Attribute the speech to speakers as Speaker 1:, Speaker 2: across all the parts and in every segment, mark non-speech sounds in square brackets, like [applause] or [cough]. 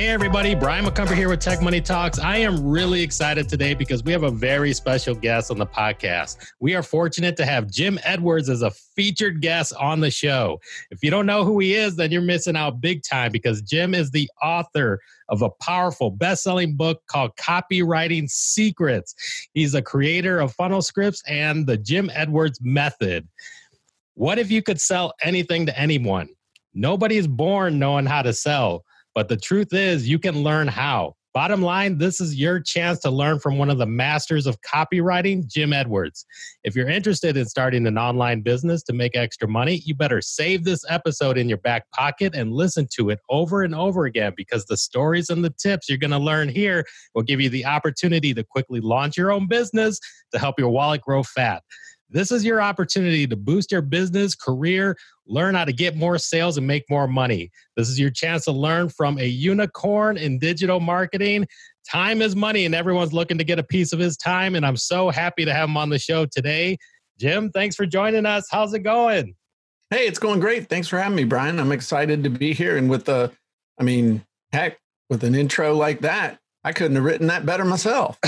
Speaker 1: Hey, everybody. Brian McCumber here with Tech Money Talks. I am really excited today because we have a very special guest on the podcast. We are fortunate to have Jim Edwards as a featured guest on the show. If you don't know who he is, then you're missing out big time because Jim is the author of a powerful best-selling book called Copywriting Secrets. He's a creator of funnel scripts and the Jim Edwards method. What if you could sell anything to anyone? Nobody is born knowing how to sell. But the truth is, you can learn how. Bottom line, this is your chance to learn from one of the masters of copywriting, Jim Edwards. If you're interested in starting an online business to make extra money, you better save this episode in your back pocket and listen to it over and over again because the stories and the tips you're going to learn here will give you the opportunity to quickly launch your own business to help your wallet grow fat. This is your opportunity to boost your business, career, Learn how to get more sales and make more money. This is your chance to learn from a unicorn in digital marketing. Time is money, and everyone's looking to get a piece of his time. And I'm so happy to have him on the show today. Jim, thanks for joining us. How's it going?
Speaker 2: Hey, it's going great. Thanks for having me, Brian. I'm excited to be here. And with the, I mean, heck, with an intro like that, I couldn't have written that better myself.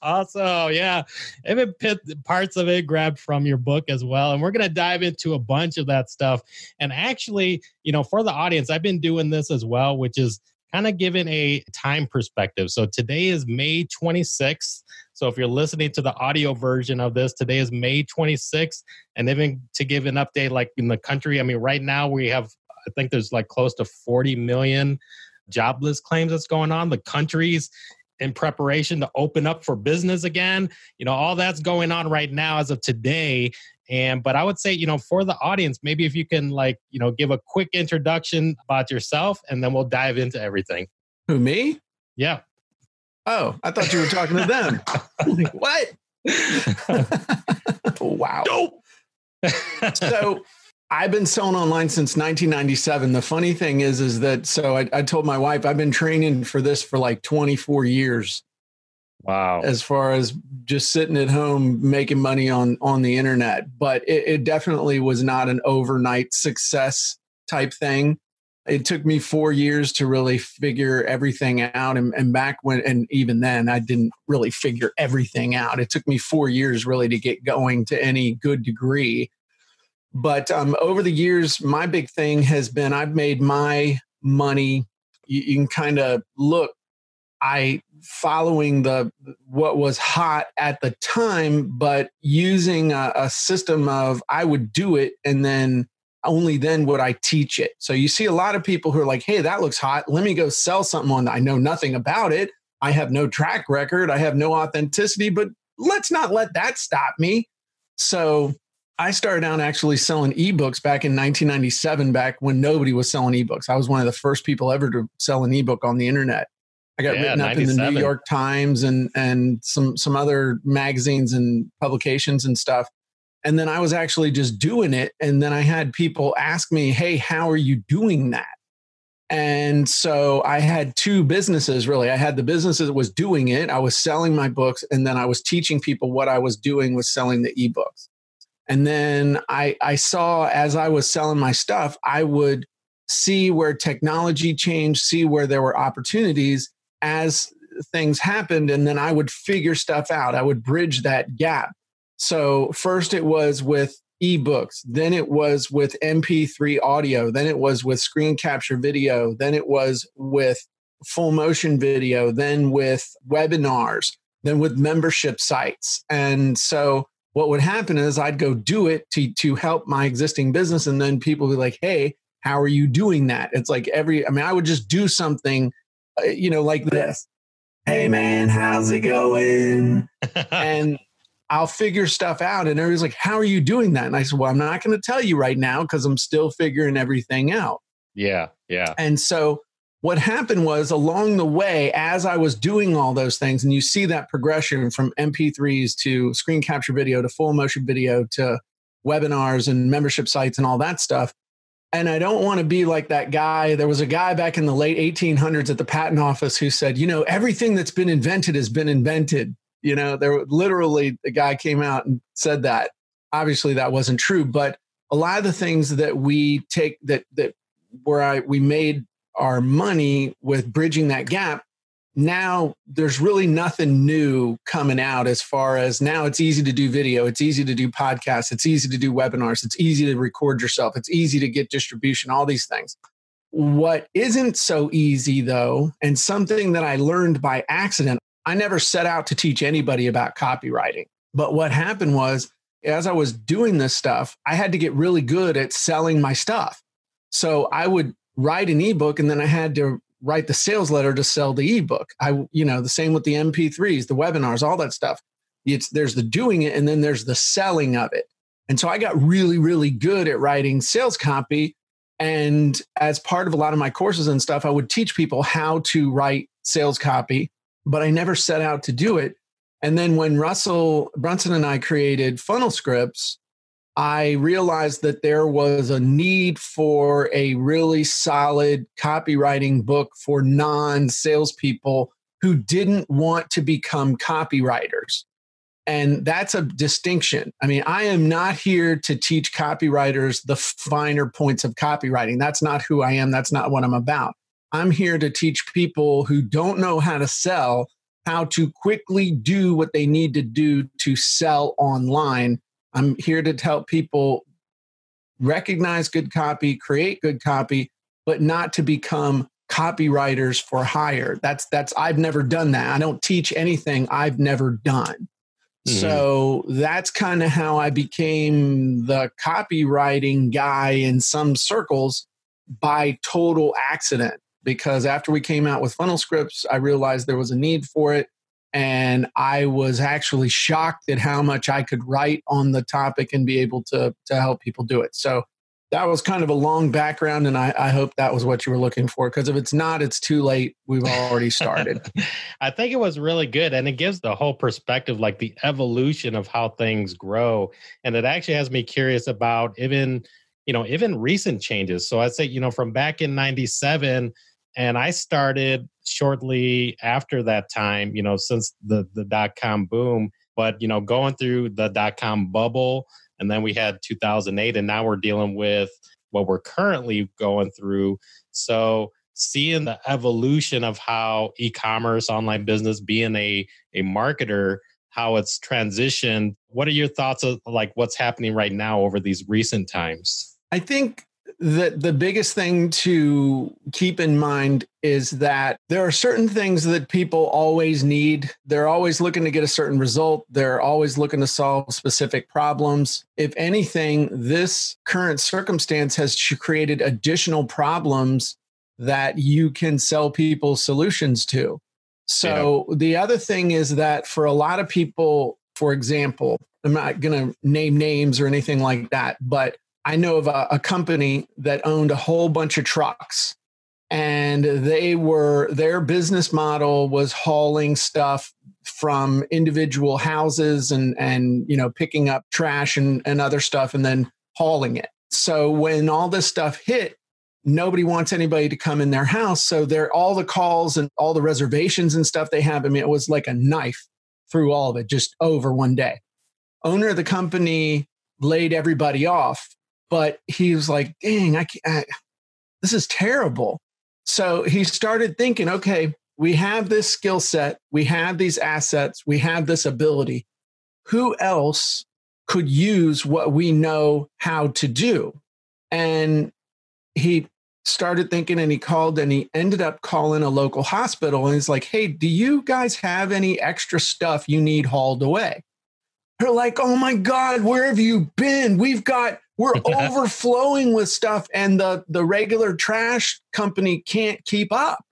Speaker 1: also, [laughs] yeah, even parts of it grabbed from your book as well. And we're going to dive into a bunch of that stuff. And actually, you know, for the audience, I've been doing this as well, which is kind of giving a time perspective. So today is May 26th. So if you're listening to the audio version of this, today is May 26th. And even to give an update, like in the country, I mean, right now we have, I think there's like close to 40 million jobless claims that's going on, the countries in preparation to open up for business again. You know, all that's going on right now as of today. And but I would say, you know, for the audience, maybe if you can like, you know, give a quick introduction about yourself and then we'll dive into everything.
Speaker 2: Who me?
Speaker 1: Yeah.
Speaker 2: Oh, I thought you were talking to them.
Speaker 1: [laughs] what?
Speaker 2: [laughs] wow. so I've been selling online since 1997. The funny thing is, is that so I, I, told my wife I've been training for this for like 24 years.
Speaker 1: Wow.
Speaker 2: As far as just sitting at home making money on on the internet, but it, it definitely was not an overnight success type thing. It took me four years to really figure everything out, and, and back when, and even then, I didn't really figure everything out. It took me four years really to get going to any good degree but um, over the years, my big thing has been I've made my money. You, you can kind of look. I following the what was hot at the time, but using a, a system of I would do it and then only then would I teach it. So you see a lot of people who are like, hey, that looks hot. Let me go sell something on that. I know nothing about it. I have no track record. I have no authenticity, but let's not let that stop me. So I started out actually selling ebooks back in 1997, back when nobody was selling ebooks. I was one of the first people ever to sell an ebook on the internet. I got yeah, written up in the New York Times and and some some other magazines and publications and stuff. And then I was actually just doing it. And then I had people ask me, "Hey, how are you doing that?" And so I had two businesses really. I had the businesses that was doing it. I was selling my books, and then I was teaching people what I was doing was selling the ebooks. And then I, I saw as I was selling my stuff, I would see where technology changed, see where there were opportunities as things happened. And then I would figure stuff out. I would bridge that gap. So first it was with ebooks, then it was with MP3 audio, then it was with screen capture video, then it was with full motion video, then with webinars, then with membership sites. And so what would happen is I'd go do it to to help my existing business, and then people be like, "Hey, how are you doing that?" It's like every I mean, I would just do something, uh, you know, like this. Hey man, how's it going? [laughs] and I'll figure stuff out. And everybody's like, How are you doing that? And I said, Well, I'm not going to tell you right now because I'm still figuring everything out.
Speaker 1: Yeah. Yeah.
Speaker 2: And so what happened was along the way, as I was doing all those things, and you see that progression from MP3s to screen capture video to full motion video to webinars and membership sites and all that stuff. And I don't want to be like that guy. There was a guy back in the late 1800s at the patent office who said, you know, everything that's been invented has been invented. You know, there literally the guy came out and said that. Obviously, that wasn't true, but a lot of the things that we take that that where I we made our money with bridging that gap now there's really nothing new coming out as far as now it's easy to do video, it's easy to do podcasts, it's easy to do webinars, it's easy to record yourself, it's easy to get distribution, all these things. What isn't so easy though, and something that I learned by accident, I never set out to teach anybody about copywriting. But what happened was, as I was doing this stuff, I had to get really good at selling my stuff. So I would write an ebook and then I had to write the sales letter to sell the ebook. I, you know, the same with the MP3s, the webinars, all that stuff. It's there's the doing it and then there's the selling of it. And so I got really, really good at writing sales copy. And as part of a lot of my courses and stuff, I would teach people how to write sales copy, but I never set out to do it. And then when Russell Brunson and I created funnel scripts, I realized that there was a need for a really solid copywriting book for non salespeople who didn't want to become copywriters. And that's a distinction. I mean, I am not here to teach copywriters the finer points of copywriting. That's not who I am. That's not what I'm about. I'm here to teach people who don't know how to sell how to quickly do what they need to do to sell online I'm here to help people recognize good copy, create good copy, but not to become copywriters for hire. That's that's I've never done that. I don't teach anything I've never done. Mm-hmm. So that's kind of how I became the copywriting guy in some circles by total accident because after we came out with funnel scripts, I realized there was a need for it and I was actually shocked at how much I could write on the topic and be able to to help people do it. So that was kind of a long background, and I, I hope that was what you were looking for. Because if it's not, it's too late. We've already started.
Speaker 1: [laughs] I think it was really good, and it gives the whole perspective, like the evolution of how things grow, and it actually has me curious about even you know even recent changes. So I'd say you know from back in '97 and I started shortly after that time, you know, since the, the dot com boom, but, you know, going through the dot com bubble. And then we had 2008, and now we're dealing with what we're currently going through. So, seeing the evolution of how e-commerce online business being a a marketer how it's transitioned what are your thoughts of like what's happening right now over these recent times
Speaker 2: i think the the biggest thing to keep in mind is that there are certain things that people always need. They're always looking to get a certain result. They're always looking to solve specific problems. If anything, this current circumstance has created additional problems that you can sell people solutions to. So yeah. the other thing is that for a lot of people, for example, I'm not going to name names or anything like that, but I know of a, a company that owned a whole bunch of trucks and they were their business model was hauling stuff from individual houses and and you know picking up trash and, and other stuff and then hauling it so when all this stuff hit nobody wants anybody to come in their house so they're all the calls and all the reservations and stuff they have i mean it was like a knife through all of it just over one day owner of the company laid everybody off but he was like, dang, I, can't, I, this is terrible. So he started thinking, okay, we have this skill set, we have these assets, we have this ability. Who else could use what we know how to do? And he started thinking and he called and he ended up calling a local hospital and he's like, Hey, do you guys have any extra stuff you need hauled away? They're like, Oh my God, where have you been? We've got we're [laughs] overflowing with stuff, and the, the regular trash company can't keep up.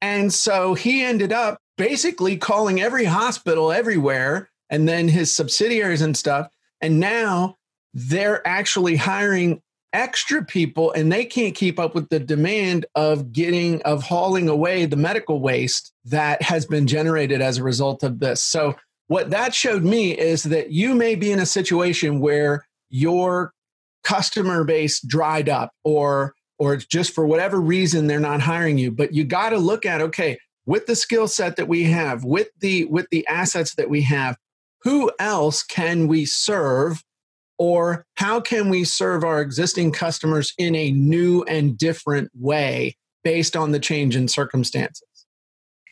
Speaker 2: And so he ended up basically calling every hospital everywhere and then his subsidiaries and stuff. And now they're actually hiring extra people and they can't keep up with the demand of getting of hauling away the medical waste that has been generated as a result of this. So what that showed me is that you may be in a situation where your customer base dried up or or it's just for whatever reason they're not hiring you but you got to look at okay with the skill set that we have with the with the assets that we have who else can we serve or how can we serve our existing customers in a new and different way based on the change in circumstances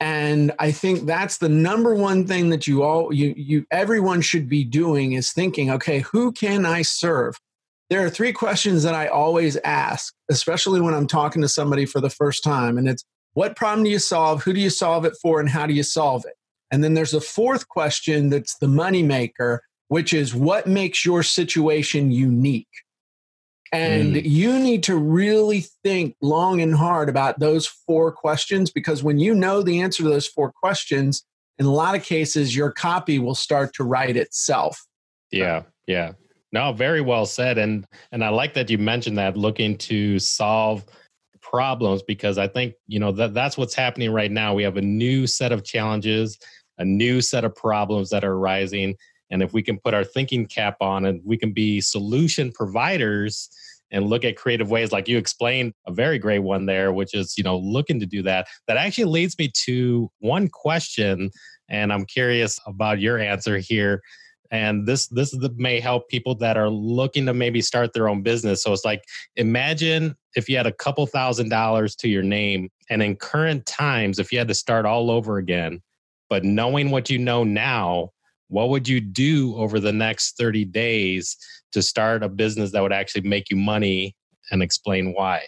Speaker 2: and i think that's the number one thing that you all you you everyone should be doing is thinking okay who can i serve there are three questions that i always ask especially when i'm talking to somebody for the first time and it's what problem do you solve who do you solve it for and how do you solve it and then there's a fourth question that's the moneymaker which is what makes your situation unique and mm. you need to really think long and hard about those four questions because when you know the answer to those four questions, in a lot of cases, your copy will start to write itself.
Speaker 1: Yeah, yeah. No, very well said. And and I like that you mentioned that looking to solve problems because I think, you know, that that's what's happening right now. We have a new set of challenges, a new set of problems that are arising and if we can put our thinking cap on and we can be solution providers and look at creative ways, like you explained, a very great one there, which is, you know, looking to do that. That actually leads me to one question, and I'm curious about your answer here. And this this the, may help people that are looking to maybe start their own business. So it's like imagine if you had a couple thousand dollars to your name, and in current times, if you had to start all over again, but knowing what you know now, what would you do over the next 30 days to start a business that would actually make you money and explain why?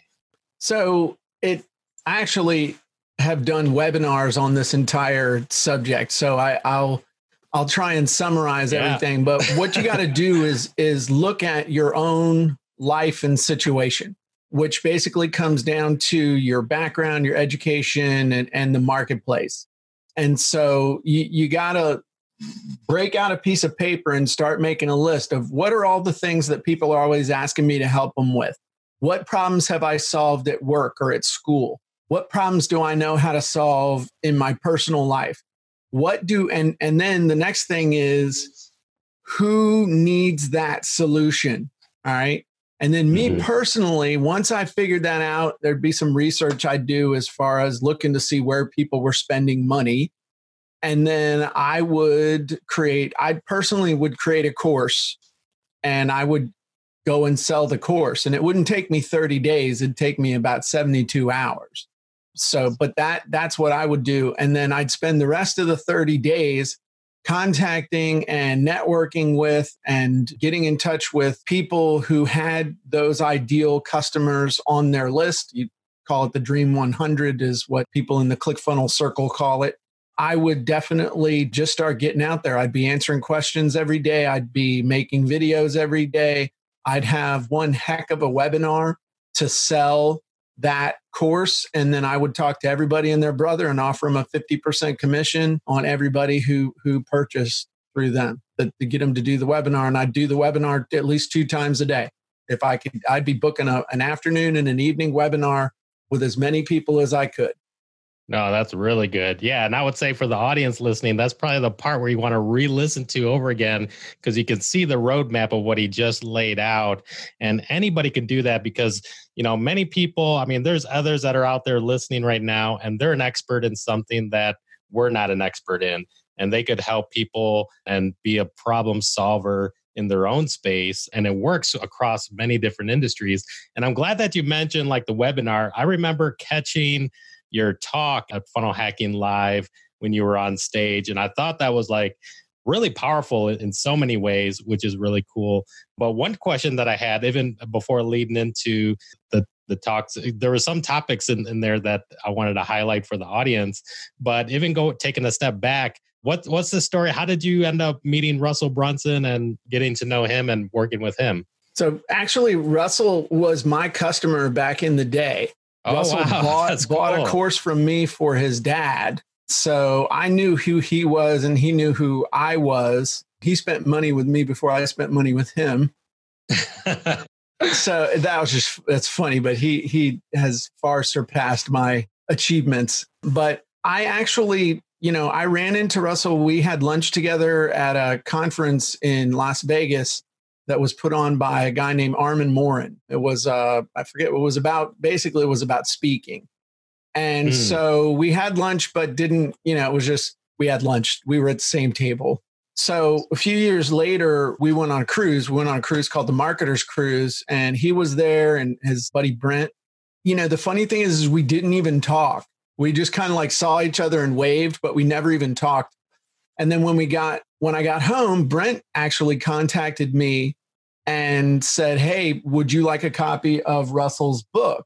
Speaker 2: So it I actually have done webinars on this entire subject. So I, will I'll try and summarize yeah. everything. But what you got to do [laughs] is is look at your own life and situation, which basically comes down to your background, your education, and, and the marketplace. And so you, you gotta break out a piece of paper and start making a list of what are all the things that people are always asking me to help them with? What problems have I solved at work or at school? What problems do I know how to solve in my personal life? What do and and then the next thing is who needs that solution? All right? And then me mm-hmm. personally, once I figured that out, there'd be some research I'd do as far as looking to see where people were spending money and then I would create, I personally would create a course and I would go and sell the course. And it wouldn't take me 30 days, it'd take me about 72 hours. So, but that that's what I would do. And then I'd spend the rest of the 30 days contacting and networking with and getting in touch with people who had those ideal customers on their list. You call it the Dream 100, is what people in the ClickFunnels circle call it. I would definitely just start getting out there. I'd be answering questions every day. I'd be making videos every day. I'd have one heck of a webinar to sell that course. And then I would talk to everybody and their brother and offer them a 50% commission on everybody who, who purchased through them to, to get them to do the webinar. And I'd do the webinar at least two times a day. If I could, I'd be booking a, an afternoon and an evening webinar with as many people as I could
Speaker 1: no, oh, that's really good. Yeah. And I would say for the audience listening, that's probably the part where you want to re listen to over again because you can see the roadmap of what he just laid out. And anybody can do that because, you know, many people, I mean, there's others that are out there listening right now and they're an expert in something that we're not an expert in. And they could help people and be a problem solver in their own space and it works across many different industries. And I'm glad that you mentioned like the webinar. I remember catching your talk at Funnel Hacking Live when you were on stage. And I thought that was like really powerful in so many ways, which is really cool. But one question that I had, even before leading into the the talks there were some topics in, in there that i wanted to highlight for the audience but even go taking a step back what what's the story how did you end up meeting russell brunson and getting to know him and working with him
Speaker 2: so actually russell was my customer back in the day Oh, Russell wow. [laughs] bought, That's bought cool. a course from me for his dad. So I knew who he was and he knew who I was. He spent money with me before I spent money with him. so that was just that's funny, but he he has far surpassed my achievements. But I actually, you know, I ran into Russell. We had lunch together at a conference in Las Vegas that was put on by a guy named Armand Morin. It was uh, I forget what it was about. Basically, it was about speaking. And mm. so we had lunch, but didn't you know? It was just we had lunch. We were at the same table. So a few years later, we went on a cruise. We went on a cruise called the Marketers Cruise, and he was there and his buddy Brent. You know, the funny thing is, is we didn't even talk. We just kind of like saw each other and waved, but we never even talked. And then when we got when I got home, Brent actually contacted me and said, Hey, would you like a copy of Russell's book?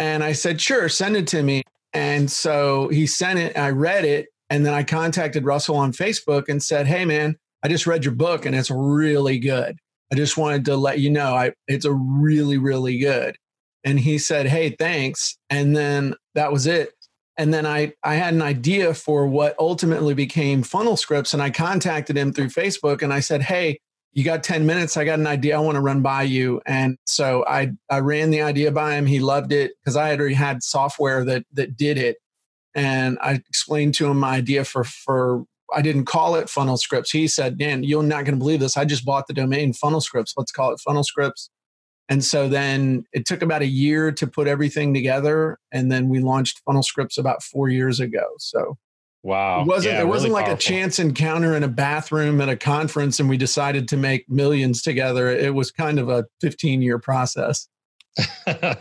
Speaker 2: And I said, Sure, send it to me. And so he sent it, I read it, and then I contacted Russell on Facebook and said, Hey, man, I just read your book and it's really good. I just wanted to let you know I, it's a really, really good. And he said, Hey, thanks. And then that was it and then I, I had an idea for what ultimately became funnel scripts and i contacted him through facebook and i said hey you got 10 minutes i got an idea i want to run by you and so i i ran the idea by him he loved it because i had already had software that that did it and i explained to him my idea for for i didn't call it funnel scripts he said dan you're not going to believe this i just bought the domain funnel scripts let's call it funnel scripts and so then it took about a year to put everything together. And then we launched Funnel Scripts about four years ago. So
Speaker 1: Wow.
Speaker 2: It wasn't yeah, wasn't really like powerful. a chance encounter in a bathroom at a conference and we decided to make millions together. It was kind of a 15 year process.
Speaker 1: [laughs] no,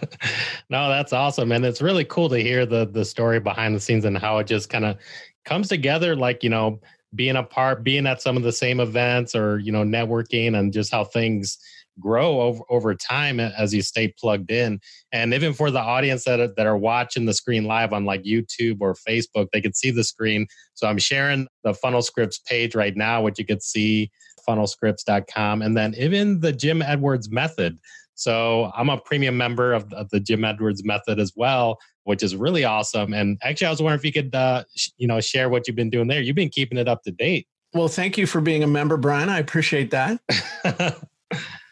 Speaker 1: that's awesome. And it's really cool to hear the the story behind the scenes and how it just kind of comes together like, you know, being apart, being at some of the same events or, you know, networking and just how things grow over, over time as you stay plugged in. And even for the audience that, that are watching the screen live on like YouTube or Facebook, they can see the screen. So I'm sharing the Funnel Scripts page right now, which you could see funnelscripts.com. And then even the Jim Edwards method. So I'm a premium member of, of the Jim Edwards method as well, which is really awesome. And actually, I was wondering if you could, uh, sh- you know, share what you've been doing there. You've been keeping it up to date.
Speaker 2: Well, thank you for being a member, Brian. I appreciate that. [laughs]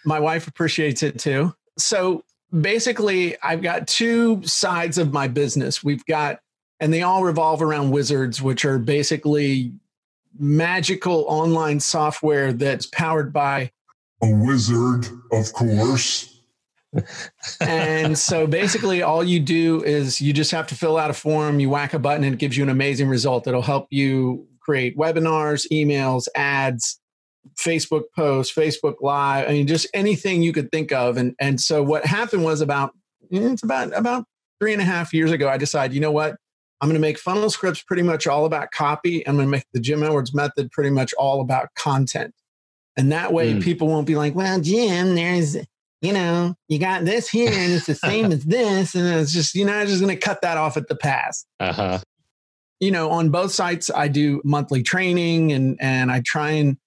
Speaker 2: My wife appreciates it too. So basically, I've got two sides of my business. We've got, and they all revolve around wizards, which are basically magical online software that's powered by
Speaker 3: a wizard, of course.
Speaker 2: and so basically all you do is you just have to fill out a form you whack a button and it gives you an amazing result that'll help you create webinars emails ads Facebook posts, Facebook Live. I mean, just anything you could think of. And and so what happened was about eh, it's about about three and a half years ago. I decided, you know what, I'm going to make funnel scripts pretty much all about copy. I'm going to make the Jim Edwards method pretty much all about content. And that way, mm. people won't be like, well, Jim, there's you know, you got this here and it's the [laughs] same as this. And it's just, you know, I'm just going to cut that off at the pass. Uh-huh. You know, on both sites, I do monthly training and, and I try and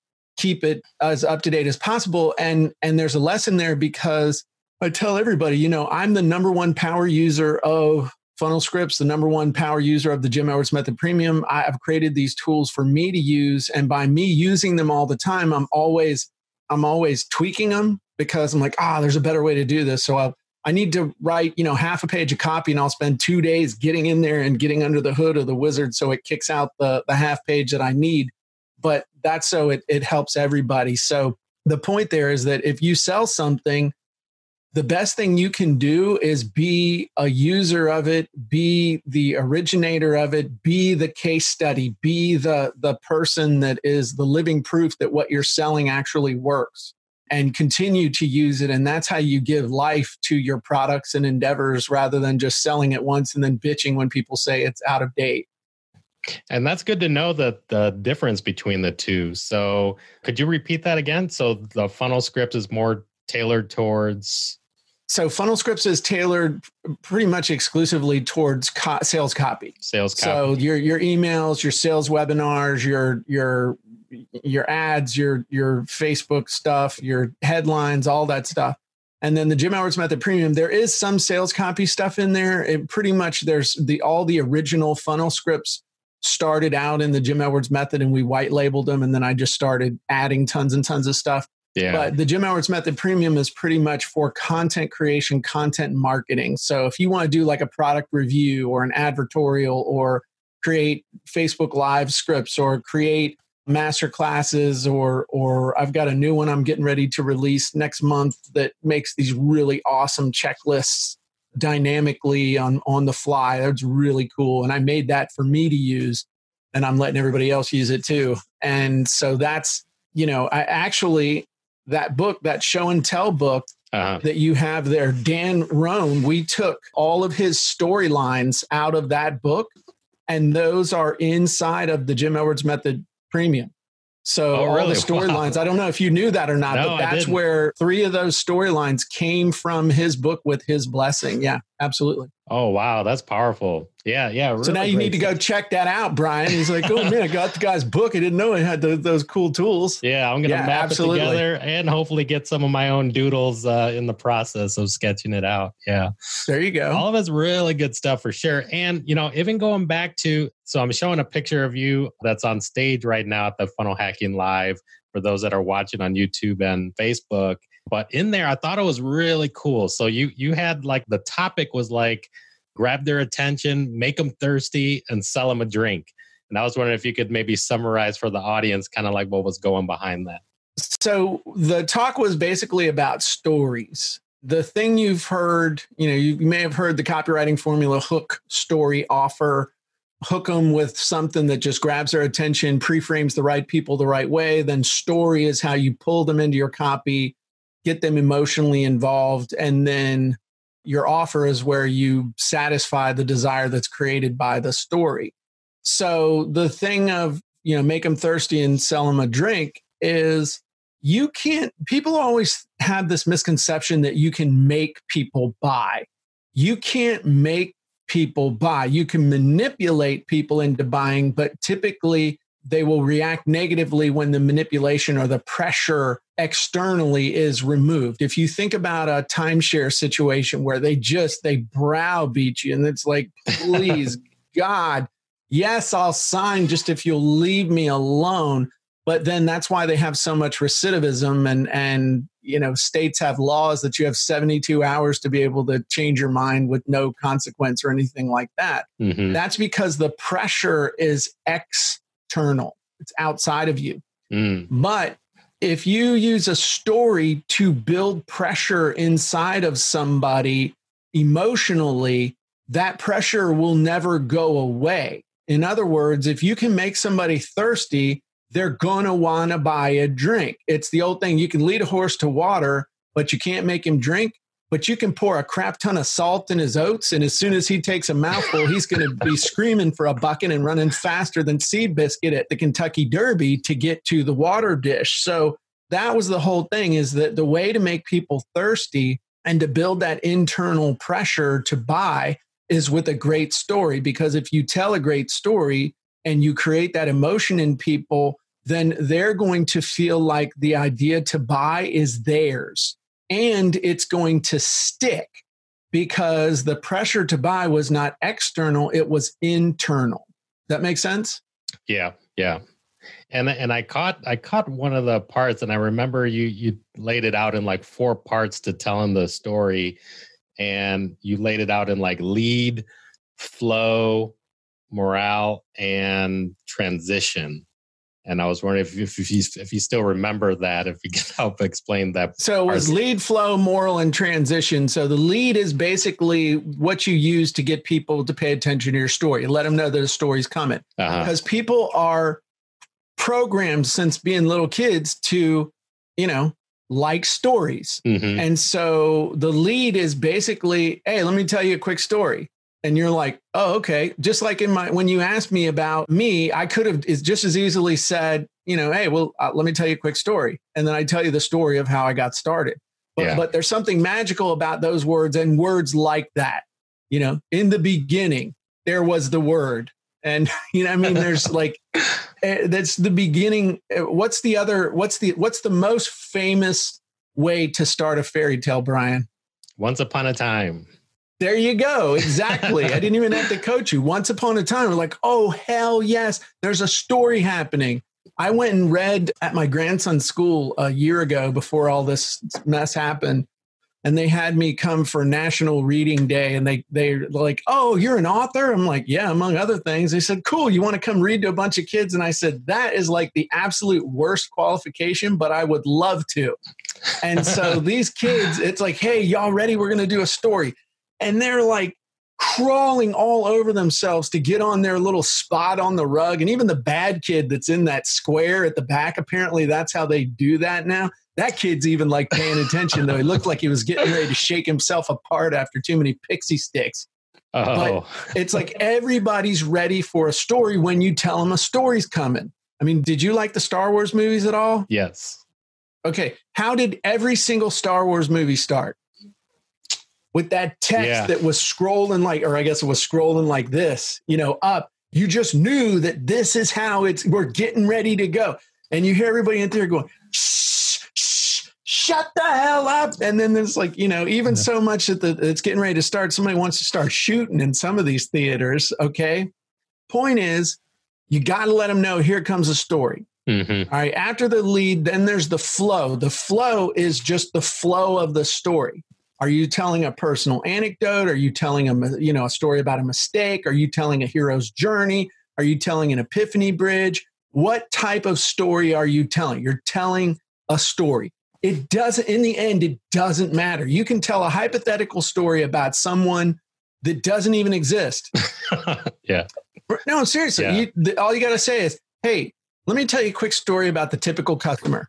Speaker 2: keep it as up to date as possible. And and there's a lesson there because I tell everybody, you know, I'm the number one power user of funnel scripts, the number one power user of the Jim Edwards Method Premium. I have created these tools for me to use, and by me using them all the time, I'm always I'm always tweaking them because I'm like, ah, there's a better way to do this. So i uh, I need to write, you know, half a page of copy and I'll spend two days getting in there and getting under the hood of the wizard so it kicks out the, the half page that I need. But that's so it, it helps everybody. So the point there is that if you sell something, the best thing you can do is be a user of it, be the originator of it, be the case study, be the, the person that is the living proof that what you're selling actually works and continue to use it. And that's how you give life to your products and endeavors rather than just selling it once and then bitching when people say it's out of date.
Speaker 1: And that's good to know that the difference between the two. So, could you repeat that again? So, the funnel script is more tailored towards.
Speaker 2: So, funnel scripts is tailored pretty much exclusively towards co- sales copy.
Speaker 1: Sales
Speaker 2: copy. So, your your emails, your sales webinars, your your your ads, your your Facebook stuff, your headlines, all that stuff. And then the Jim Edwards Method Premium, there is some sales copy stuff in there. It pretty much there's the all the original funnel scripts started out in the Jim Edwards method and we white labeled them. And then I just started adding tons and tons of stuff. Yeah. But the Jim Edwards Method Premium is pretty much for content creation, content marketing. So if you want to do like a product review or an advertorial or create Facebook Live scripts or create master classes or or I've got a new one I'm getting ready to release next month that makes these really awesome checklists dynamically on on the fly. That's really cool, and I made that for me to use, and I'm letting everybody else use it too. And so that's you know, I actually that book, that show and tell book uh-huh. that you have there, Dan Roam. we took all of his storylines out of that book, and those are inside of the Jim Edwards Method Premium. So oh, really? all the [laughs] storylines. Wow. I don't know if you knew that or not, no, but that's where three of those storylines came from his book with his blessing. Yeah absolutely.
Speaker 1: Oh wow, that's powerful. Yeah, yeah. Really
Speaker 2: so now you need stuff. to go check that out, Brian. He's like, oh man, I got the guy's book. I didn't know it had those, those cool tools.
Speaker 1: Yeah, I'm gonna yeah, map absolutely. it together and hopefully get some of my own doodles uh, in the process of sketching it out. Yeah,
Speaker 2: there you go.
Speaker 1: All of that's really good stuff for sure. And you know, even going back to so I'm showing a picture of you that's on stage right now at the Funnel Hacking Live for those that are watching on YouTube and Facebook but in there I thought it was really cool. So you you had like the topic was like grab their attention, make them thirsty, and sell them a drink. And I was wondering if you could maybe summarize for the audience kind of like what was going behind that.
Speaker 2: So the talk was basically about stories. The thing you've heard, you know, you may have heard the copywriting formula hook, story, offer, hook them with something that just grabs their attention, Preframes the right people the right way, then story is how you pull them into your copy get them emotionally involved, and then your offer is where you satisfy the desire that's created by the story. So the thing of, you know, make them thirsty and sell them a drink is you can't, people always have this misconception that you can make people buy. You can't make people buy. You can manipulate people into buying, but typically they will react negatively when the manipulation or the pressure externally is removed. If you think about a timeshare situation where they just they browbeat you and it's like, please [laughs] God, yes, I'll sign just if you'll leave me alone. But then that's why they have so much recidivism and and you know states have laws that you have 72 hours to be able to change your mind with no consequence or anything like that. Mm-hmm. That's because the pressure is X external, it's outside of you. Mm. But if you use a story to build pressure inside of somebody emotionally, that pressure will never go away. In other words, if you can make somebody thirsty, they're going to want to buy a drink. It's the old thing you can lead a horse to water, but you can't make him drink but you can pour a crap ton of salt in his oats and as soon as he takes a mouthful he's going to be [laughs] screaming for a bucket and running faster than Seabiscuit at the kentucky derby to get to the water dish so that was the whole thing is that the way to make people thirsty and to build that internal pressure to buy is with a great story because if you tell a great story and you create that emotion in people then they're going to feel like the idea to buy is theirs and it's going to stick because the pressure to buy was not external, it was internal. That makes sense?
Speaker 1: Yeah, yeah. And and I caught I caught one of the parts and I remember you you laid it out in like four parts to telling the story and you laid it out in like lead, flow, morale and transition. And I was wondering if, if, if, you, if you still remember that, if you could [laughs] help explain that.
Speaker 2: So it was lead flow, moral, and transition. So the lead is basically what you use to get people to pay attention to your story, let them know that a story's coming. Uh-huh. Because people are programmed since being little kids to, you know, like stories. Mm-hmm. And so the lead is basically, hey, let me tell you a quick story and you're like, oh, okay. Just like in my, when you asked me about me, I could have just as easily said, you know, hey, well, uh, let me tell you a quick story. And then I tell you the story of how I got started. But, yeah. but there's something magical about those words and words like that. You know, in the beginning, there was the word. And, [laughs] you know, I mean, there's [laughs] like, eh, that's the beginning. Eh, what's the other, what's the, what's the most famous way to start a fairy tale, Brian?
Speaker 1: Once upon a time.
Speaker 2: There you go. Exactly. I didn't even have to coach you. Once upon a time, we're like, oh, hell yes, there's a story happening. I went and read at my grandson's school a year ago before all this mess happened. And they had me come for National Reading Day. And they, they're like, oh, you're an author? I'm like, yeah, among other things. They said, cool, you want to come read to a bunch of kids? And I said, that is like the absolute worst qualification, but I would love to. And so [laughs] these kids, it's like, hey, y'all ready? We're going to do a story and they're like crawling all over themselves to get on their little spot on the rug. And even the bad kid that's in that square at the back, apparently that's how they do that now. That kid's even like paying attention, though. He looked like he was getting ready to shake himself apart after too many pixie sticks. Oh. But [laughs] it's like everybody's ready for a story when you tell them a story's coming. I mean, did you like the Star Wars movies at all?
Speaker 1: Yes.
Speaker 2: Okay. How did every single Star Wars movie start? with that text yeah. that was scrolling like, or I guess it was scrolling like this, you know, up. You just knew that this is how it's, we're getting ready to go. And you hear everybody in there going, shh, shh, shut the hell up. And then there's like, you know, even yeah. so much that the, it's getting ready to start. Somebody wants to start shooting in some of these theaters. Okay. Point is, you got to let them know here comes a story. Mm-hmm. All right. After the lead, then there's the flow. The flow is just the flow of the story. Are you telling a personal anecdote? Are you telling a you know a story about a mistake? Are you telling a hero's journey? Are you telling an epiphany bridge? What type of story are you telling? You're telling a story. It doesn't in the end it doesn't matter. You can tell a hypothetical story about someone that doesn't even exist.
Speaker 1: [laughs] yeah.
Speaker 2: No, seriously. Yeah. You, the, all you got to say is, "Hey, let me tell you a quick story about the typical customer."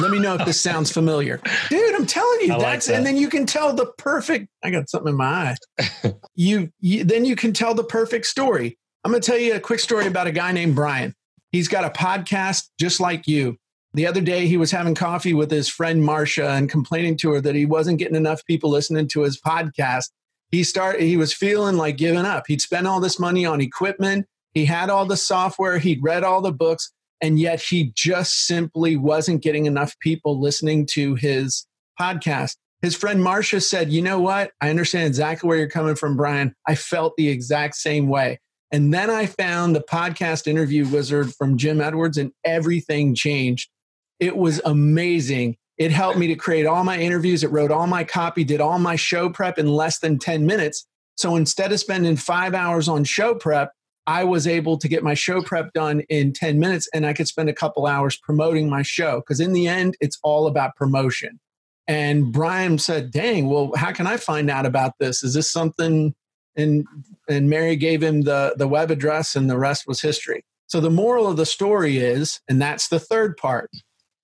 Speaker 2: Let me know if this sounds familiar. Dude, I'm telling you, I that's like that. and then you can tell the perfect I got something in my eye. [laughs] you, you then you can tell the perfect story. I'm going to tell you a quick story about a guy named Brian. He's got a podcast just like you. The other day he was having coffee with his friend Marsha and complaining to her that he wasn't getting enough people listening to his podcast. He started he was feeling like giving up. He'd spent all this money on equipment, he had all the software, he'd read all the books, and yet he just simply wasn't getting enough people listening to his podcast. His friend Marcia said, You know what? I understand exactly where you're coming from, Brian. I felt the exact same way. And then I found the podcast interview wizard from Jim Edwards, and everything changed. It was amazing. It helped me to create all my interviews. It wrote all my copy, did all my show prep in less than 10 minutes. So instead of spending five hours on show prep, I was able to get my show prep done in 10 minutes and I could spend a couple hours promoting my show. Because in the end, it's all about promotion. And Brian said, Dang, well, how can I find out about this? Is this something? And and Mary gave him the, the web address and the rest was history. So the moral of the story is, and that's the third part.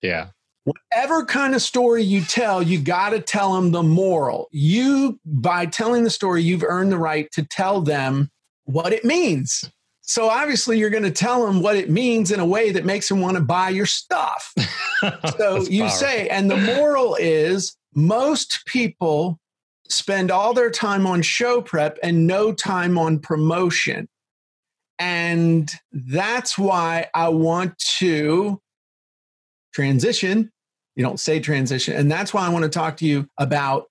Speaker 1: Yeah.
Speaker 2: Whatever kind of story you tell, you got to tell them the moral. You, by telling the story, you've earned the right to tell them what it means. So obviously, you're going to tell them what it means in a way that makes them want to buy your stuff. [laughs] so you powerful. say, and the moral is most people spend all their time on show prep and no time on promotion. And that's why I want to transition. You don't say transition. And that's why I want to talk to you about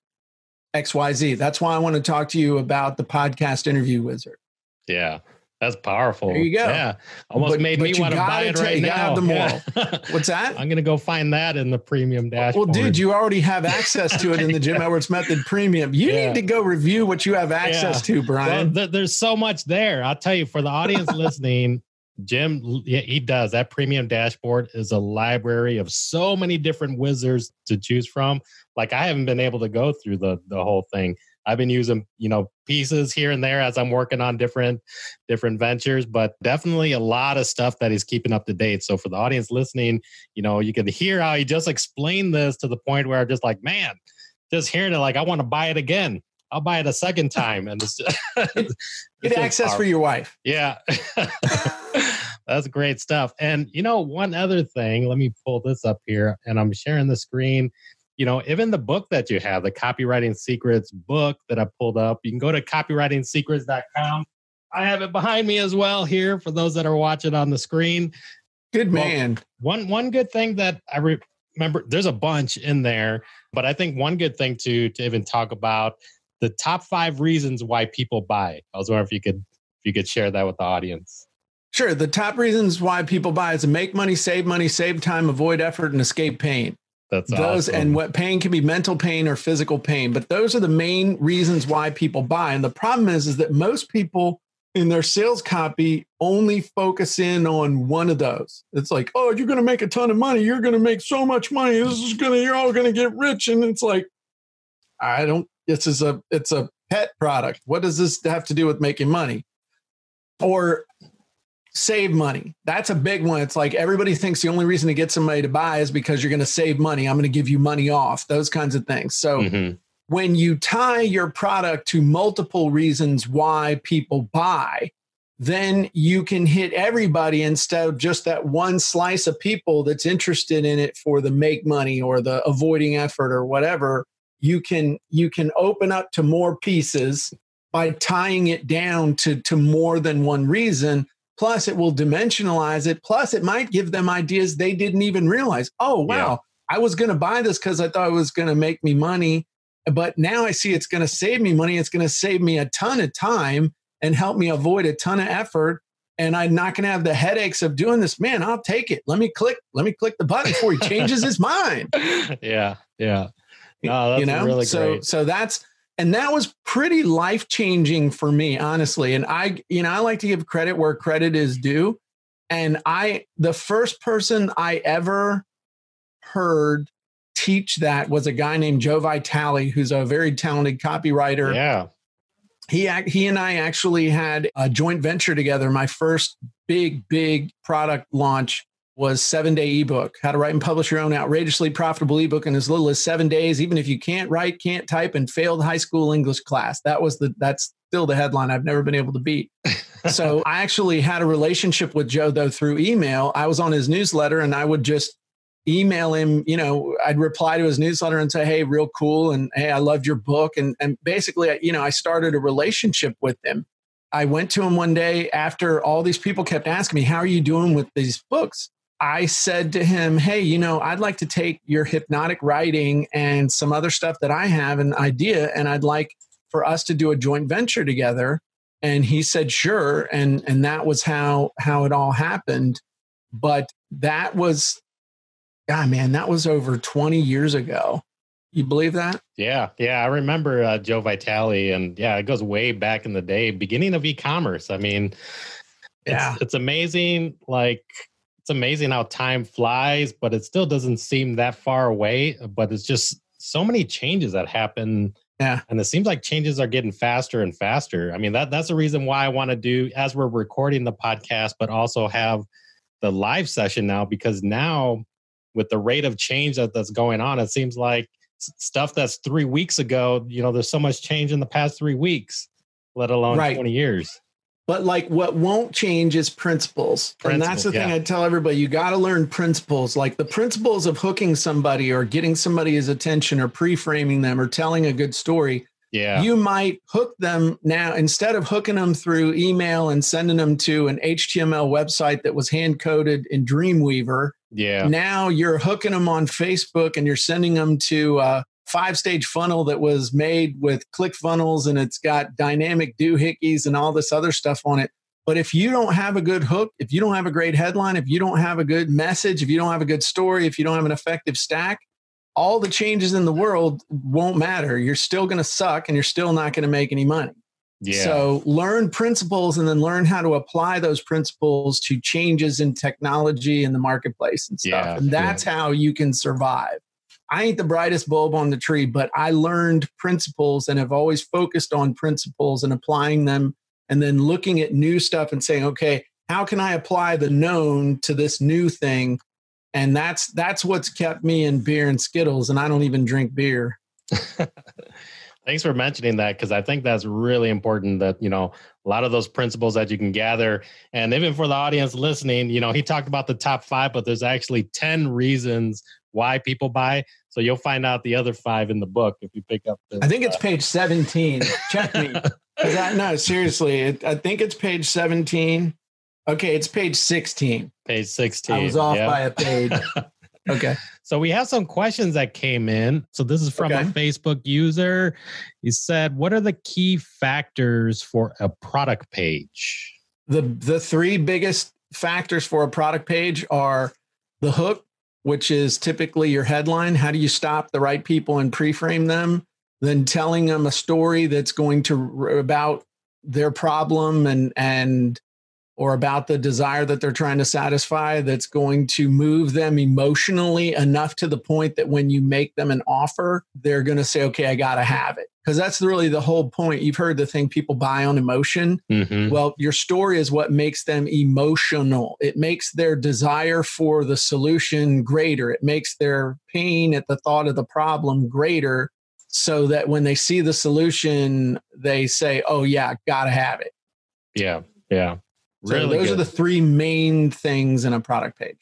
Speaker 2: XYZ. That's why I want to talk to you about the podcast interview wizard.
Speaker 1: Yeah. That's powerful. There
Speaker 2: you go.
Speaker 1: Yeah. Almost but, made but me want to buy it right now. Have the moral.
Speaker 2: Yeah. [laughs] What's that?
Speaker 1: I'm going to go find that in the premium dashboard. Well,
Speaker 2: dude, you already have access to it in the Jim [laughs] Edwards Method Premium. You yeah. need to go review what you have access yeah. to, Brian. Well, th-
Speaker 1: there's so much there. I'll tell you, for the audience [laughs] listening, Jim, yeah, he does. That premium dashboard is a library of so many different wizards to choose from. Like I haven't been able to go through the the whole thing. I've been using, you know, pieces here and there as I'm working on different different ventures, but definitely a lot of stuff that he's keeping up to date. So for the audience listening, you know, you can hear how he just explained this to the point where I'm just like, man, just hearing it, like I want to buy it again. I'll buy it a second time and [laughs]
Speaker 2: get access for your wife.
Speaker 1: Yeah. [laughs] That's great stuff. And you know, one other thing, let me pull this up here and I'm sharing the screen you know, even the book that you have, the Copywriting Secrets book that I pulled up, you can go to copywritingsecrets.com. I have it behind me as well here for those that are watching on the screen.
Speaker 2: Good man.
Speaker 1: Well, one one good thing that I re- remember, there's a bunch in there, but I think one good thing to to even talk about the top five reasons why people buy. I was wondering if you could if you could share that with the audience.
Speaker 2: Sure. The top reasons why people buy is to make money, save money, save time, avoid effort, and escape pain. That's those awesome. and what pain can be mental pain or physical pain, but those are the main reasons why people buy. And the problem is, is that most people in their sales copy only focus in on one of those. It's like, oh, you're going to make a ton of money. You're going to make so much money. This is going to, you're all going to get rich. And it's like, I don't, this is a, it's a pet product. What does this have to do with making money? Or save money. That's a big one. It's like everybody thinks the only reason to get somebody to buy is because you're going to save money. I'm going to give you money off, those kinds of things. So mm-hmm. when you tie your product to multiple reasons why people buy, then you can hit everybody instead of just that one slice of people that's interested in it for the make money or the avoiding effort or whatever you can you can open up to more pieces by tying it down to to more than one reason Plus, it will dimensionalize it. Plus, it might give them ideas they didn't even realize. Oh, wow, yeah. I was going to buy this because I thought it was going to make me money. But now I see it's going to save me money. It's going to save me a ton of time and help me avoid a ton of effort. And I'm not going to have the headaches of doing this. Man, I'll take it. Let me click. Let me click the button before he changes his mind. [laughs]
Speaker 1: Yeah. Yeah. No,
Speaker 2: you know, really so, so that's, and that was pretty life changing for me honestly and i you know i like to give credit where credit is due and i the first person i ever heard teach that was a guy named joe vitale who's a very talented copywriter
Speaker 1: yeah
Speaker 2: he he and i actually had a joint venture together my first big big product launch was seven day ebook how to write and publish your own outrageously profitable ebook in as little as seven days even if you can't write can't type and failed high school english class that was the that's still the headline i've never been able to beat [laughs] so i actually had a relationship with joe though through email i was on his newsletter and i would just email him you know i'd reply to his newsletter and say hey real cool and hey i loved your book and and basically you know i started a relationship with him i went to him one day after all these people kept asking me how are you doing with these books I said to him, Hey, you know, I'd like to take your hypnotic writing and some other stuff that I have an idea, and I'd like for us to do a joint venture together. And he said, Sure. And, and that was how, how it all happened. But that was, God, man, that was over 20 years ago. You believe that?
Speaker 1: Yeah, yeah. I remember uh, Joe Vitale, and yeah, it goes way back in the day, beginning of e-commerce. I mean, yeah, it's, it's amazing. Like it's amazing how time flies, but it still doesn't seem that far away. But it's just so many changes that happen. Yeah. And it seems like changes are getting faster and faster. I mean, that that's the reason why I want to do as we're recording the podcast, but also have the live session now, because now with the rate of change that, that's going on, it seems like stuff that's three weeks ago, you know, there's so much change in the past three weeks, let alone right. 20 years.
Speaker 2: But like what won't change is principles. principles and that's the yeah. thing I tell everybody you got to learn principles. Like the principles of hooking somebody or getting somebody's attention or pre framing them or telling a good story.
Speaker 1: Yeah.
Speaker 2: You might hook them now instead of hooking them through email and sending them to an HTML website that was hand coded in Dreamweaver.
Speaker 1: Yeah.
Speaker 2: Now you're hooking them on Facebook and you're sending them to uh, five stage funnel that was made with ClickFunnels and it's got dynamic doohickeys and all this other stuff on it. But if you don't have a good hook, if you don't have a great headline, if you don't have a good message, if you don't have a good story, if you don't have an effective stack, all the changes in the world won't matter. You're still going to suck and you're still not going to make any money. Yeah. So learn principles and then learn how to apply those principles to changes in technology and the marketplace and stuff. Yeah. And that's yeah. how you can survive. I ain't the brightest bulb on the tree, but I learned principles and have always focused on principles and applying them and then looking at new stuff and saying, okay, how can I apply the known to this new thing? And that's that's what's kept me in beer and Skittles, and I don't even drink beer. [laughs]
Speaker 1: Thanks for mentioning that because I think that's really important that, you know, a lot of those principles that you can gather. And even for the audience listening, you know, he talked about the top five, but there's actually 10 reasons why people buy. So you'll find out the other five in the book if you pick up. The,
Speaker 2: I think it's uh, page 17. Check me. [laughs] I, no, seriously, it, I think it's page 17. Okay, it's page 16.
Speaker 1: Page 16. I
Speaker 2: was off yep. by a page. [laughs] okay.
Speaker 1: So we have some questions that came in. So this is from okay. a Facebook user. He said, "What are the key factors for a product page?"
Speaker 2: The the three biggest factors for a product page are the hook, which is typically your headline. How do you stop the right people and pre-frame them? Then telling them a story that's going to about their problem and and or about the desire that they're trying to satisfy that's going to move them emotionally enough to the point that when you make them an offer, they're going to say, okay, I got to have it. Because that's really the whole point. You've heard the thing people buy on emotion. Mm-hmm. Well, your story is what makes them emotional. It makes their desire for the solution greater, it makes their pain at the thought of the problem greater. So that when they see the solution, they say, oh, yeah, got to have it.
Speaker 1: Yeah. Yeah.
Speaker 2: So those good. are the three main things in a product page.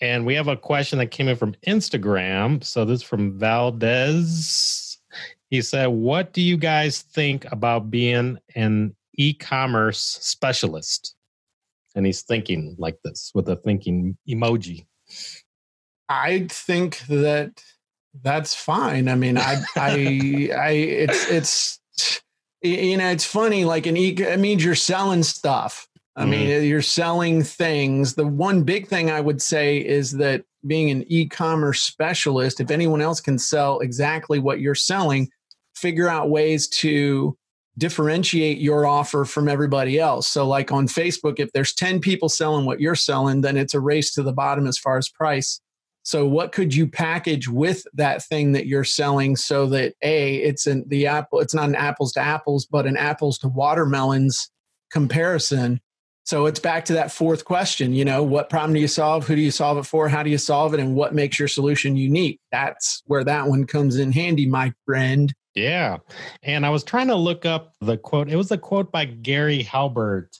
Speaker 1: And we have a question that came in from Instagram. So this is from Valdez. He said, What do you guys think about being an e commerce specialist? And he's thinking like this with a thinking emoji.
Speaker 2: I think that that's fine. I mean, I, [laughs] I, I, it's, it's, you know, it's funny. Like an e, it means you're selling stuff. I mean, mm-hmm. you're selling things. The one big thing I would say is that being an e commerce specialist, if anyone else can sell exactly what you're selling, figure out ways to differentiate your offer from everybody else. So, like on Facebook, if there's 10 people selling what you're selling, then it's a race to the bottom as far as price. So, what could you package with that thing that you're selling so that A, it's an, the apple, it's not an apples to apples, but an apples to watermelons comparison so it's back to that fourth question, you know, what problem do you solve? Who do you solve it for? How do you solve it? And what makes your solution unique? That's where that one comes in handy, my friend.
Speaker 1: Yeah. And I was trying to look up the quote. It was a quote by Gary Halbert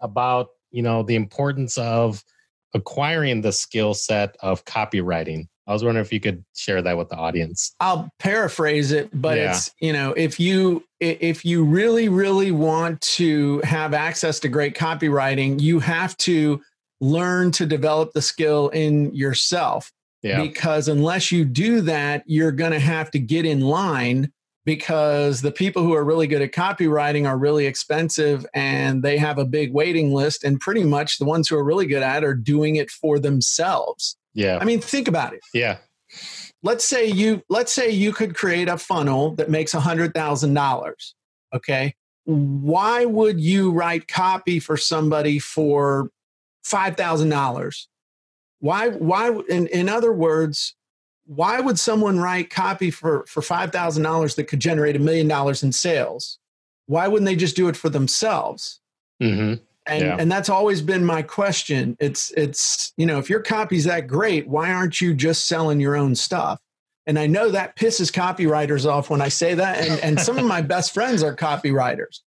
Speaker 1: about, you know, the importance of acquiring the skill set of copywriting. I was wondering if you could share that with the audience.
Speaker 2: I'll paraphrase it, but yeah. it's, you know, if you if you really really want to have access to great copywriting, you have to learn to develop the skill in yourself. Yeah. Because unless you do that, you're going to have to get in line because the people who are really good at copywriting are really expensive and they have a big waiting list and pretty much the ones who are really good at are doing it for themselves
Speaker 1: yeah. I
Speaker 2: mean, think about it.
Speaker 1: Yeah.
Speaker 2: Let's say you let's say you could create a funnel that makes $100,000, okay? Why would you write copy for somebody for $5,000? Why why in, in other words, why would someone write copy for for $5,000 that could generate a million dollars in sales? Why wouldn't they just do it for themselves? hmm and, yeah. and that's always been my question. It's it's you know if your copy's that great, why aren't you just selling your own stuff? And I know that pisses copywriters off when I say that, and and some of my [laughs] best friends are copywriters,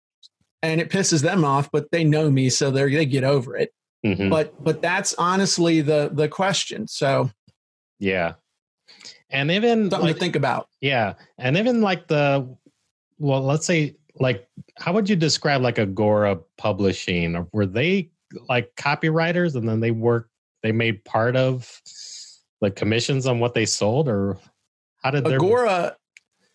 Speaker 2: and it pisses them off, but they know me, so they they get over it. Mm-hmm. But but that's honestly the the question. So
Speaker 1: yeah, and even
Speaker 2: something like, to think about.
Speaker 1: Yeah, and even like the well, let's say like how would you describe like Agora Publishing? Were they like copywriters and then they work they made part of like commissions on what they sold or how did
Speaker 2: Agora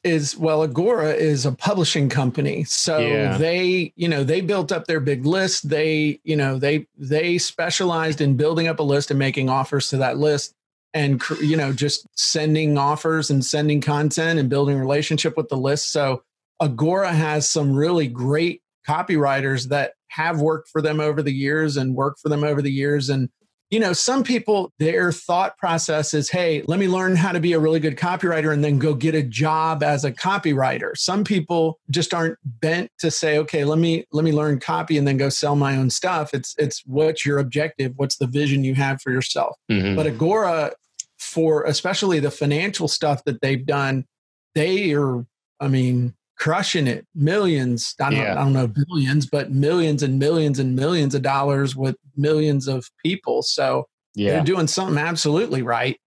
Speaker 1: is
Speaker 2: well Agora is a publishing company. So yeah. they, you know, they built up their big list. They, you know, they they specialized in building up a list and making offers to that list and you know just sending offers and sending content and building relationship with the list so Agora has some really great copywriters that have worked for them over the years and work for them over the years. And, you know, some people, their thought process is, hey, let me learn how to be a really good copywriter and then go get a job as a copywriter. Some people just aren't bent to say, okay, let me let me learn copy and then go sell my own stuff. It's it's what's your objective? What's the vision you have for yourself? Mm-hmm. But Agora, for especially the financial stuff that they've done, they are, I mean, crushing it millions I don't, yeah. know, I don't know billions but millions and millions and millions of dollars with millions of people so yeah. they're doing something absolutely right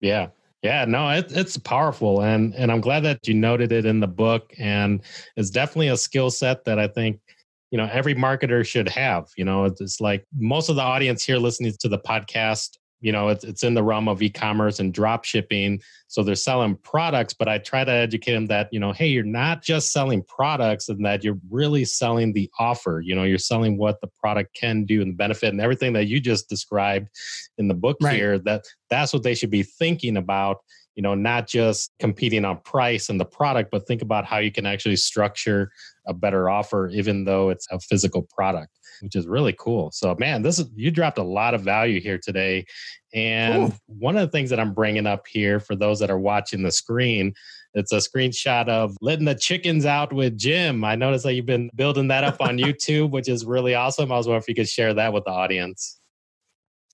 Speaker 1: yeah yeah no it, it's powerful and and i'm glad that you noted it in the book and it's definitely a skill set that i think you know every marketer should have you know it's like most of the audience here listening to the podcast you know it's, it's in the realm of e-commerce and drop shipping so they're selling products but i try to educate them that you know hey you're not just selling products and that you're really selling the offer you know you're selling what the product can do and the benefit and everything that you just described in the book right. here that that's what they should be thinking about you know not just competing on price and the product but think about how you can actually structure a better offer even though it's a physical product which is really cool. So, man, this is you dropped a lot of value here today. And cool. one of the things that I'm bringing up here for those that are watching the screen, it's a screenshot of letting the chickens out with Jim. I noticed that you've been building that up on [laughs] YouTube, which is really awesome. I was wondering if you could share that with the audience.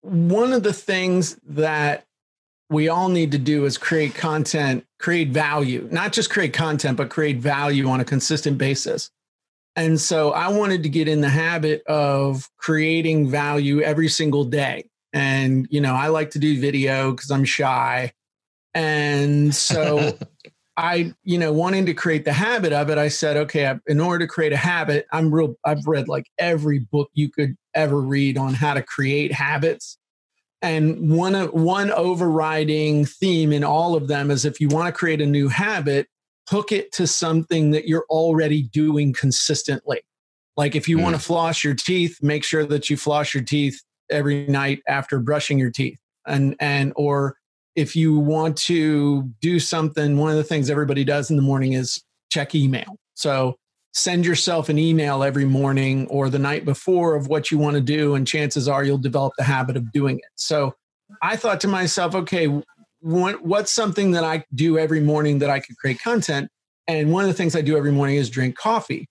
Speaker 2: One of the things that we all need to do is create content, create value, not just create content, but create value on a consistent basis. And so I wanted to get in the habit of creating value every single day. And, you know, I like to do video because I'm shy. And so [laughs] I, you know, wanting to create the habit of it, I said, okay, in order to create a habit, I'm real, I've read like every book you could ever read on how to create habits. And one, one overriding theme in all of them is if you want to create a new habit, hook it to something that you're already doing consistently. Like if you mm. want to floss your teeth, make sure that you floss your teeth every night after brushing your teeth. And and or if you want to do something, one of the things everybody does in the morning is check email. So send yourself an email every morning or the night before of what you want to do and chances are you'll develop the habit of doing it. So I thought to myself, okay, what, what's something that I do every morning that I could create content? And one of the things I do every morning is drink coffee.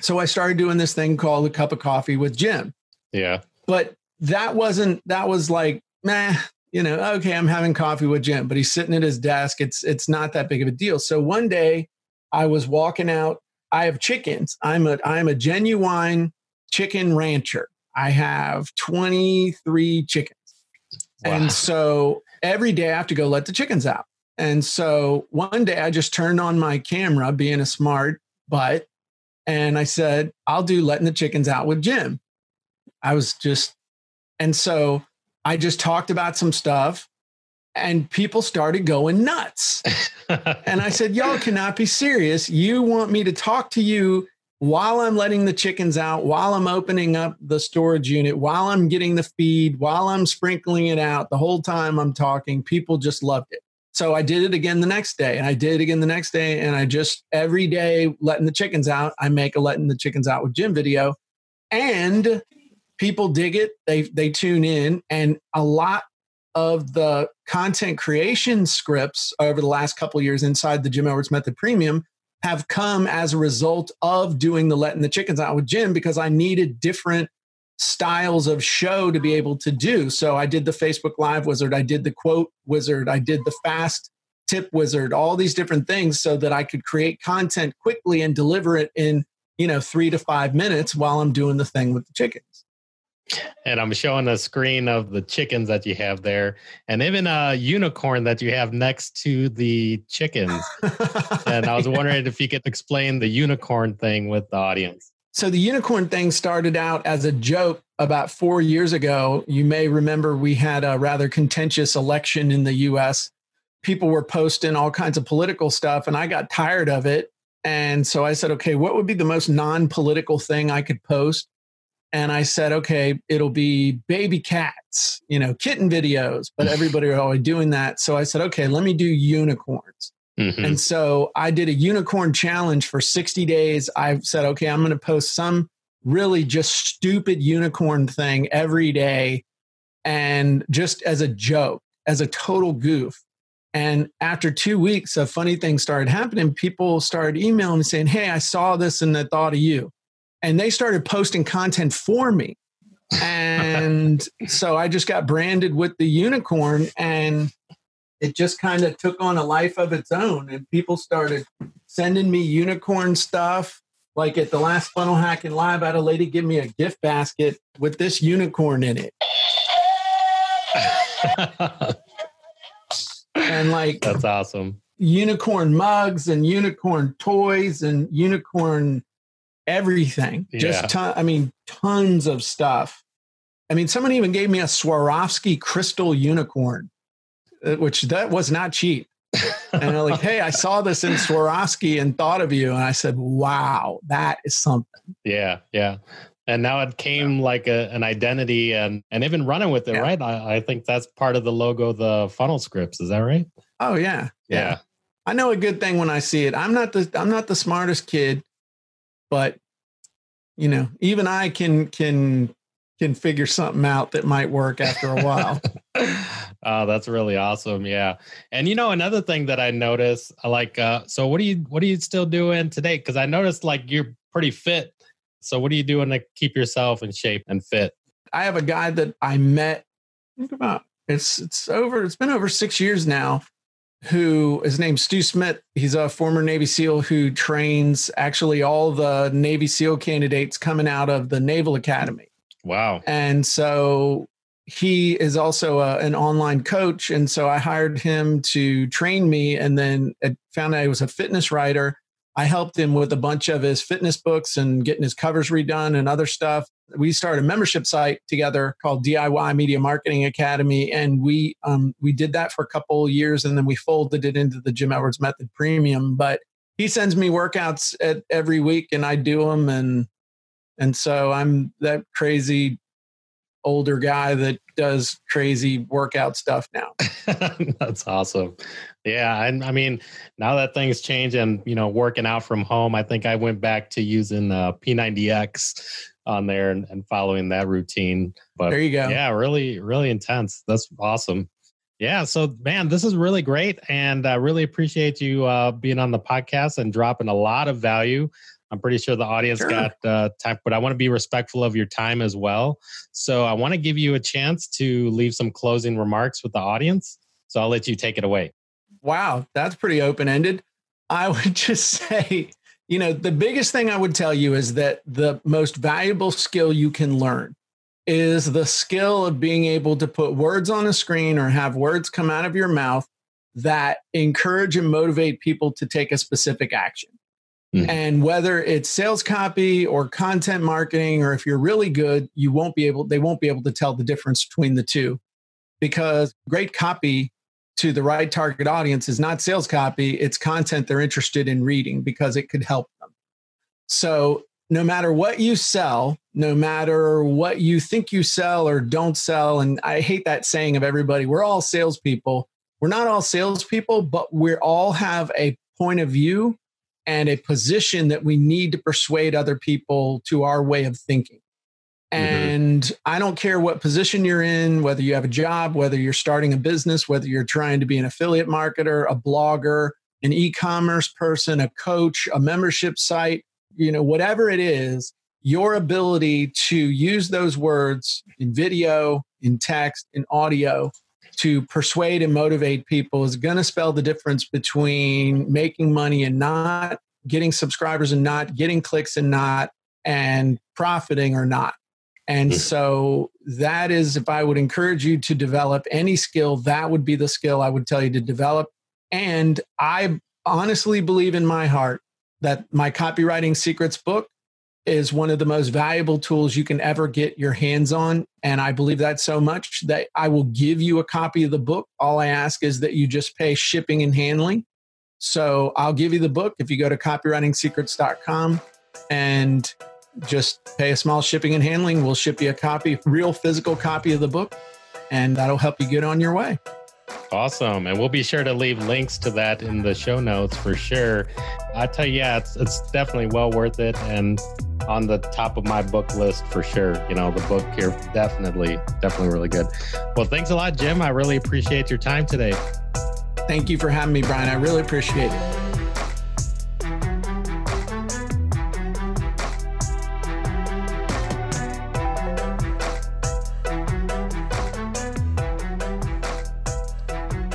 Speaker 2: So I started doing this thing called a cup of coffee with Jim.
Speaker 1: Yeah.
Speaker 2: But that wasn't, that was like, meh, you know, okay, I'm having coffee with Jim, but he's sitting at his desk. It's it's not that big of a deal. So one day I was walking out. I have chickens. I'm a I'm a genuine chicken rancher. I have 23 chickens. Wow. And so every day I have to go let the chickens out. And so one day I just turned on my camera, being a smart butt, and I said, I'll do letting the chickens out with Jim. I was just, and so I just talked about some stuff and people started going nuts. [laughs] and I said, Y'all cannot be serious. You want me to talk to you while I'm letting the chickens out, while I'm opening up the storage unit, while I'm getting the feed, while I'm sprinkling it out, the whole time I'm talking, people just loved it. So I did it again the next day and I did it again the next day. And I just every day letting the chickens out, I make a letting the chickens out with Jim video. And people dig it. They they tune in. And a lot of the content creation scripts over the last couple years inside the Jim Edwards Method Premium have come as a result of doing the letting the chickens out with Jim because I needed different styles of show to be able to do. So I did the Facebook Live wizard, I did the quote wizard, I did the fast tip wizard, all these different things so that I could create content quickly and deliver it in, you know, 3 to 5 minutes while I'm doing the thing with the chickens.
Speaker 1: And I'm showing a screen of the chickens that you have there, and even a unicorn that you have next to the chickens. and I was [laughs] wondering yeah. if you could explain the unicorn thing with the audience.
Speaker 2: So the unicorn thing started out as a joke about four years ago. You may remember we had a rather contentious election in the US. People were posting all kinds of political stuff, and I got tired of it. And so I said, okay, what would be the most non political thing I could post? and I said, okay, it'll be baby cats, you know, kitten videos, but [laughs] everybody are always doing that. So I said, okay, let me do unicorns. Mm-hmm. And so I did a unicorn challenge for 60 days. I said, okay, I'm going to post some really just stupid unicorn thing every day and just as a joke, as a total goof. And after two weeks, a funny thing started happening. People started emailing me saying, Hey, I saw this and I thought of you and they started posting content for me. And [laughs] so I just got branded with the unicorn and it just kind of took on a life of its own. And people started sending me unicorn stuff. Like at the last funnel hacking live, I had a lady give me a gift basket with this unicorn in it. and like
Speaker 1: that's awesome
Speaker 2: unicorn mugs and unicorn toys and unicorn everything. Yeah. Just ton, I mean, tons of stuff. I mean, someone even gave me a Swarovski crystal unicorn, uh, which that was not cheap. and they're like, "Hey, I [laughs] saw this in Swarovski and thought of you." And I said, "Wow, that is something."
Speaker 1: Yeah, yeah. And now it came yeah. like a, an identity, and and even running with it, yeah. right? I, I, think that's part of the logo, the funnel scripts. Is that right?
Speaker 2: Oh yeah.
Speaker 1: yeah, yeah.
Speaker 2: I know a good thing when I see it. I'm not the I'm not the smartest kid, but you know, even I can can can figure something out that might work after a while.
Speaker 1: [laughs] oh, that's really awesome. Yeah. And you know, another thing that I noticed, uh, like uh, so what do you what are you still doing today? Cause I noticed like you're pretty fit. So what are you doing to keep yourself in shape and fit?
Speaker 2: I have a guy that I met think about it's it's over it's been over six years now who his name's Stu Smith. He's a former Navy SEAL who trains actually all the Navy SEAL candidates coming out of the Naval Academy.
Speaker 1: Wow.
Speaker 2: And so he is also a, an online coach. And so I hired him to train me and then found out he was a fitness writer I helped him with a bunch of his fitness books and getting his covers redone and other stuff. We started a membership site together called DIY Media Marketing Academy, and we um, we did that for a couple years, and then we folded it into the Jim Edwards Method Premium. But he sends me workouts at, every week, and I do them, and and so I'm that crazy older guy that does crazy workout stuff now.
Speaker 1: [laughs] That's awesome. Yeah, and I, mean, now that things change and you know, working out from home, I think I went back to using uh, P90X on there and, and following that routine.
Speaker 2: But there you go.
Speaker 1: Yeah, really, really intense. That's awesome. Yeah, so man, this is really great, and I really appreciate you uh, being on the podcast and dropping a lot of value I'm pretty sure the audience sure. got uh, time, but I want to be respectful of your time as well. So I want to give you a chance to leave some closing remarks with the audience. So I'll let you take it away.
Speaker 2: Wow, that's pretty open ended. I would [laughs] just say, you know, the biggest thing I would tell you is that the most valuable skill you can learn is the skill of being able to put words on a screen or have words come out of your mouth that encourage and motivate people to take a specific action. Mm-hmm. And whether it's sales copy or content marketing, or if you're really good, you won't be able, they won't be able to tell the difference between the two because great copy to the right target audience is not sales copy, it's content they're interested in reading because it could help them. So, no matter what you sell, no matter what you think you sell or don't sell, and I hate that saying of everybody, we're all salespeople. We're not all salespeople, but we all have a point of view and a position that we need to persuade other people to our way of thinking. Mm-hmm. And mm-hmm. I don't care what position you're in, whether you have a job, whether you're starting a business, whether you're trying to be an affiliate marketer, a blogger, an e-commerce person, a coach, a membership site, you know, whatever it is, your ability to use those words in video, in text, in audio to persuade and motivate people is going to spell the difference between making money and not, getting subscribers and not, getting clicks and not, and profiting or not. And hmm. so that is, if I would encourage you to develop any skill, that would be the skill I would tell you to develop. And I honestly believe in my heart that my copywriting secrets book is one of the most valuable tools you can ever get your hands on. And I believe that so much that I will give you a copy of the book. All I ask is that you just pay shipping and handling. So I'll give you the book if you go to copywritingsecrets.com and just pay a small shipping and handling. We'll ship you a copy, real physical copy of the book, and that'll help you get on your way.
Speaker 1: Awesome. And we'll be sure to leave links to that in the show notes for sure. I tell you, yeah, it's, it's definitely well worth it. And on the top of my book list for sure. You know, the book here definitely, definitely really good. Well, thanks a lot, Jim. I really appreciate your time today.
Speaker 2: Thank you for having me, Brian. I really appreciate it.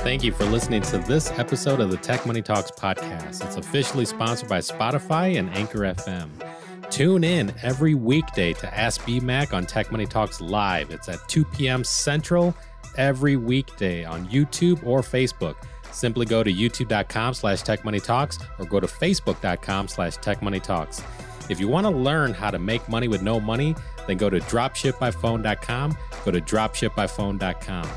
Speaker 1: Thank you for listening to this episode of the Tech Money Talks podcast. It's officially sponsored by Spotify and Anchor FM. Tune in every weekday to Ask BMAC on Tech Money Talks Live. It's at 2 p.m. Central every weekday on YouTube or Facebook. Simply go to youtube.com slash techmoneytalks or go to facebook.com slash techmoneytalks. If you want to learn how to make money with no money, then go to dropshipbyphone.com, go to dropshipbyphone.com.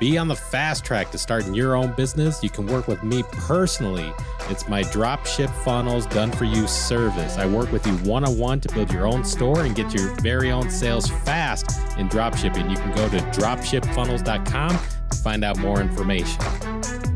Speaker 1: Be on the fast track to starting your own business. You can work with me personally. It's my Dropship Funnels Done For You service. I work with you one on one to build your own store and get your very own sales fast in dropshipping. You can go to dropshipfunnels.com to find out more information.